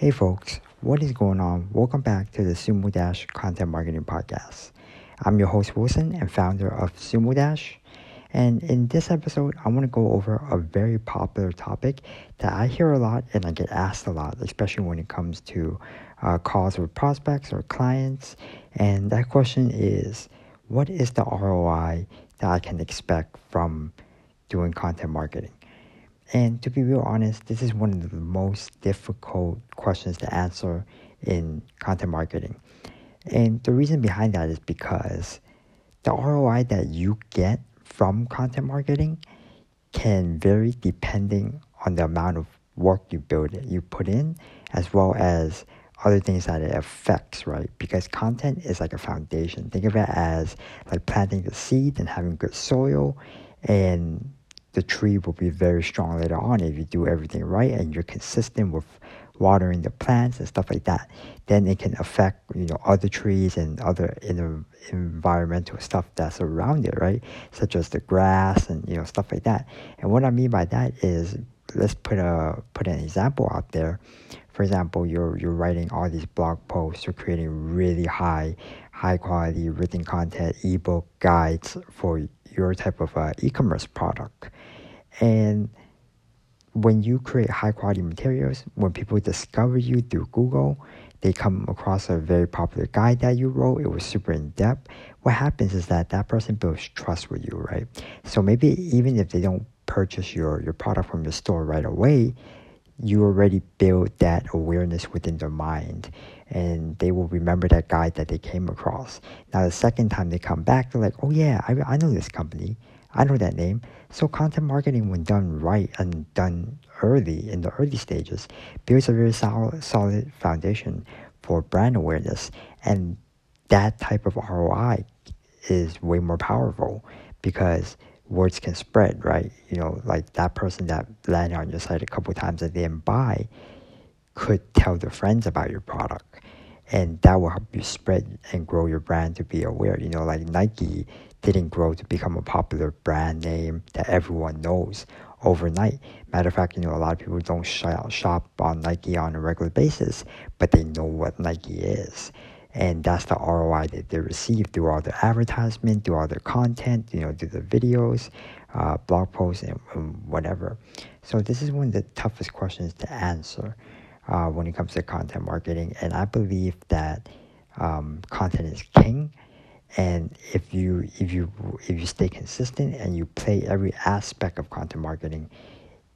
Hey folks, what is going on? Welcome back to the Sumo Dash Content Marketing Podcast. I'm your host Wilson and founder of Sumo Dash. And in this episode, I want to go over a very popular topic that I hear a lot and I get asked a lot, especially when it comes to uh, calls with prospects or clients. And that question is what is the ROI that I can expect from doing content marketing? And to be real honest, this is one of the most difficult questions to answer in content marketing. And the reason behind that is because the ROI that you get from content marketing can vary depending on the amount of work you build you put in, as well as other things that it affects, right? Because content is like a foundation. Think of it as like planting the seed and having good soil and the tree will be very strong later on if you do everything right and you're consistent with watering the plants and stuff like that. Then it can affect you know other trees and other inner environmental stuff that's around it right? Such as the grass and you know stuff like that. And what i mean by that is let's put a put an example out there. For example you're you're writing all these blog posts you're creating really high high quality written content ebook guides for your type of uh, e-commerce product and when you create high quality materials, when people discover you through Google, they come across a very popular guide that you wrote. It was super in depth. What happens is that that person builds trust with you, right? So maybe even if they don't purchase your, your product from your store right away, you already build that awareness within their mind and they will remember that guide that they came across. Now, the second time they come back, they're like, oh, yeah, I, I know this company. I know that name. So content marketing, when done right and done early in the early stages, builds a very solid foundation for brand awareness. And that type of ROI is way more powerful because words can spread, right? You know, like that person that landed on your site a couple times and didn't buy could tell their friends about your product. And that will help you spread and grow your brand to be aware. You know, like Nike didn't grow to become a popular brand name that everyone knows overnight. Matter of fact, you know, a lot of people don't shop on Nike on a regular basis, but they know what Nike is. And that's the ROI that they receive through all the advertisement, through all their content, you know, through the videos, uh, blog posts, and, and, whatever. So this is one of the toughest questions to answer uh, when it comes to content marketing. And I believe that um, content is king and if you if you if you stay consistent and you play every aspect of content marketing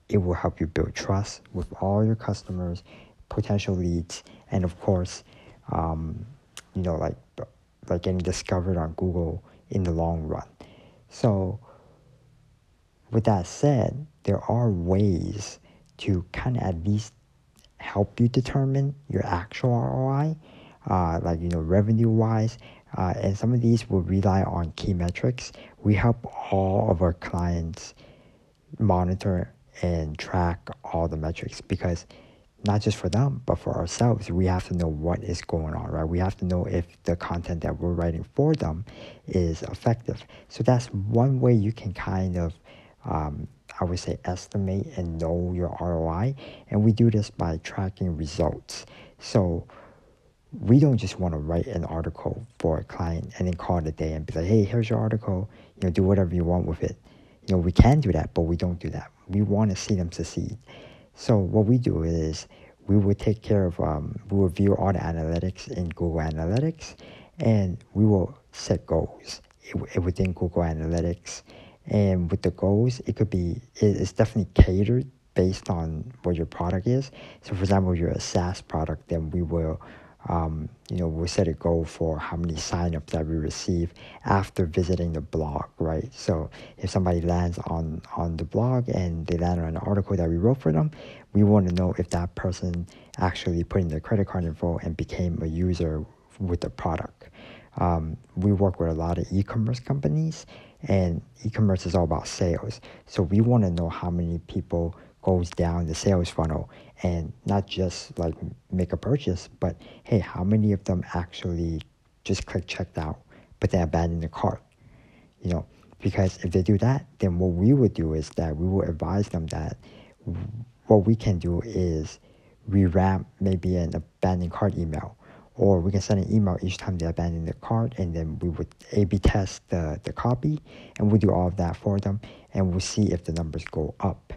it will help you build trust with all your customers potential leads and of course um, you know like like getting discovered on google in the long run so with that said there are ways to kind of at least help you determine your actual roi uh, like you know revenue wise uh, and some of these will rely on key metrics. We help all of our clients monitor and track all the metrics because not just for them, but for ourselves, we have to know what is going on, right? We have to know if the content that we're writing for them is effective. So that's one way you can kind of, um, I would say, estimate and know your ROI. And we do this by tracking results. So we don't just want to write an article for a client and then call it a day and be like, hey, here's your article, you know, do whatever you want with it. You know, we can do that, but we don't do that. We want to see them succeed. So what we do is we will take care of, um, we will view all the analytics in Google Analytics, and we will set goals within Google Analytics. And with the goals, it could be, it's definitely catered based on what your product is. So, for example, if you're a SaaS product, then we will um, you know, we set a goal for how many signups that we receive after visiting the blog, right? So if somebody lands on, on the blog and they land on an article that we wrote for them, we want to know if that person actually put in their credit card info and became a user with the product. Um, we work with a lot of e-commerce companies and e-commerce is all about sales. So we want to know how many people goes down the sales funnel and not just like make a purchase, but hey, how many of them actually just click checked out, but then abandon the cart? You know, because if they do that, then what we would do is that we will advise them that what we can do is revamp maybe an abandoned cart email or we can send an email each time they abandon the cart and then we would a-b test the, the copy and we'll do all of that for them and we'll see if the numbers go up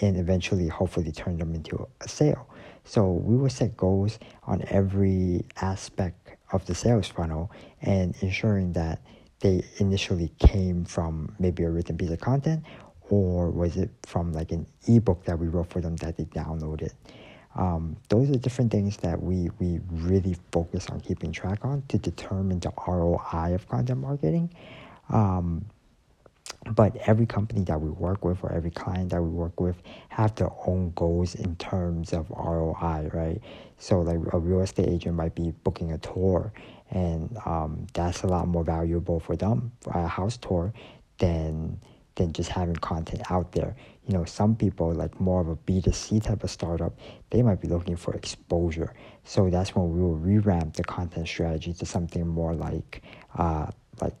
and eventually hopefully turn them into a sale so we will set goals on every aspect of the sales funnel and ensuring that they initially came from maybe a written piece of content or was it from like an ebook that we wrote for them that they downloaded um, those are different things that we, we really focus on keeping track on to determine the ROI of content marketing. Um, but every company that we work with or every client that we work with have their own goals in terms of ROI, right? So like a real estate agent might be booking a tour and um, that's a lot more valuable for them, a house tour, than than just having content out there. You know, some people like more of a B2C type of startup, they might be looking for exposure. So that's when we will revamp the content strategy to something more like uh, like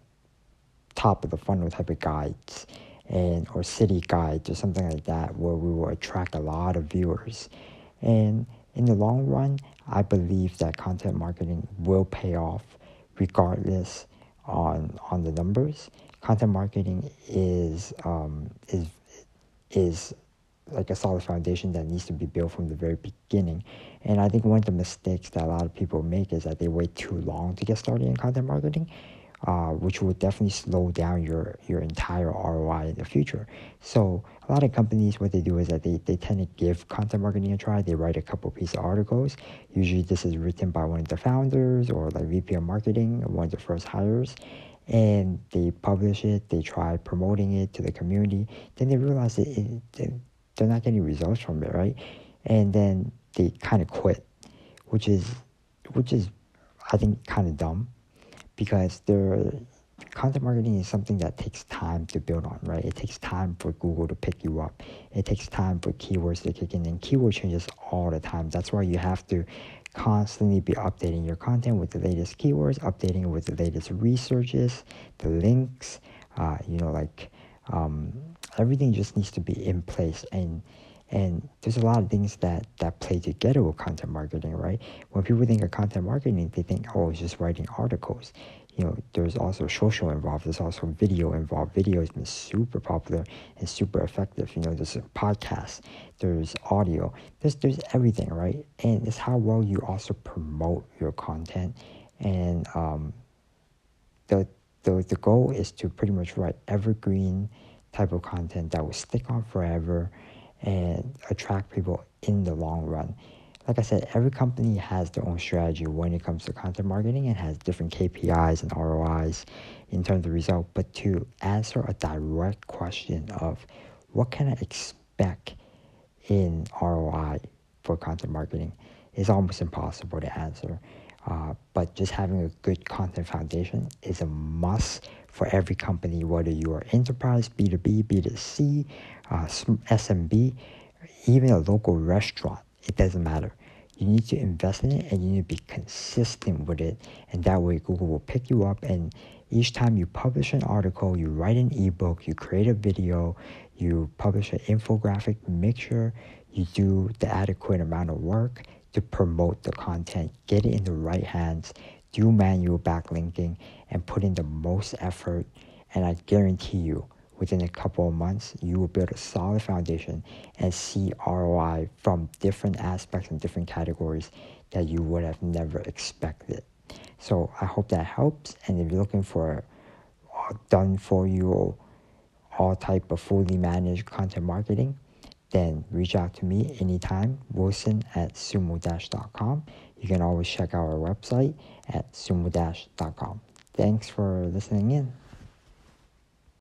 top of the funnel type of guides and or city guides or something like that where we will attract a lot of viewers. And in the long run, I believe that content marketing will pay off regardless on on the numbers content marketing is um, is is like a solid foundation that needs to be built from the very beginning. And I think one of the mistakes that a lot of people make is that they wait too long to get started in content marketing, uh, which would definitely slow down your, your entire ROI in the future. So a lot of companies, what they do is that they, they tend to give content marketing a try. They write a couple piece of articles. Usually this is written by one of the founders or like VP of marketing, one of the first hires and they publish it, they try promoting it to the community, then they realize that it, they're not getting results from it, right? And then they kind of quit, which is, which is, I think, kind of dumb, because they're content marketing is something that takes time to build on, right? It takes time for Google to pick you up. It takes time for keywords to kick in, and keyword changes all the time. That's why you have to constantly be updating your content with the latest keywords, updating with the latest researches, the links, uh, you know, like um, everything just needs to be in place and and there's a lot of things that that play together with content marketing right when people think of content marketing they think oh it's just writing articles you know, there's also social involved. There's also video involved. Video has been super popular and super effective. You know, there's a podcast, there's audio, there's there's everything, right? And it's how well you also promote your content. And um, the the the goal is to pretty much write evergreen type of content that will stick on forever and attract people in the long run like I said, every company has their own strategy when it comes to content marketing and has different KPIs and ROIs in terms of result. But to answer a direct question of what can I expect in ROI for content marketing is almost impossible to answer. Uh, but just having a good content foundation is a must for every company, whether you are enterprise, B2B, B2C, uh, SMB, even a local restaurant it doesn't matter. You need to invest in it and you need to be consistent with it. And that way, Google will pick you up. And each time you publish an article, you write an ebook, you create a video, you publish an infographic, make sure you do the adequate amount of work to promote the content, get it in the right hands, do manual backlinking, and put in the most effort. And I guarantee you, within a couple of months, you will build a solid foundation and see ROI from different aspects and different categories that you would have never expected. So I hope that helps. And if you're looking for a done for you all type of fully managed content marketing, then reach out to me anytime, wilson at sumo-com. You can always check out our website at sumo-com. Thanks for listening in.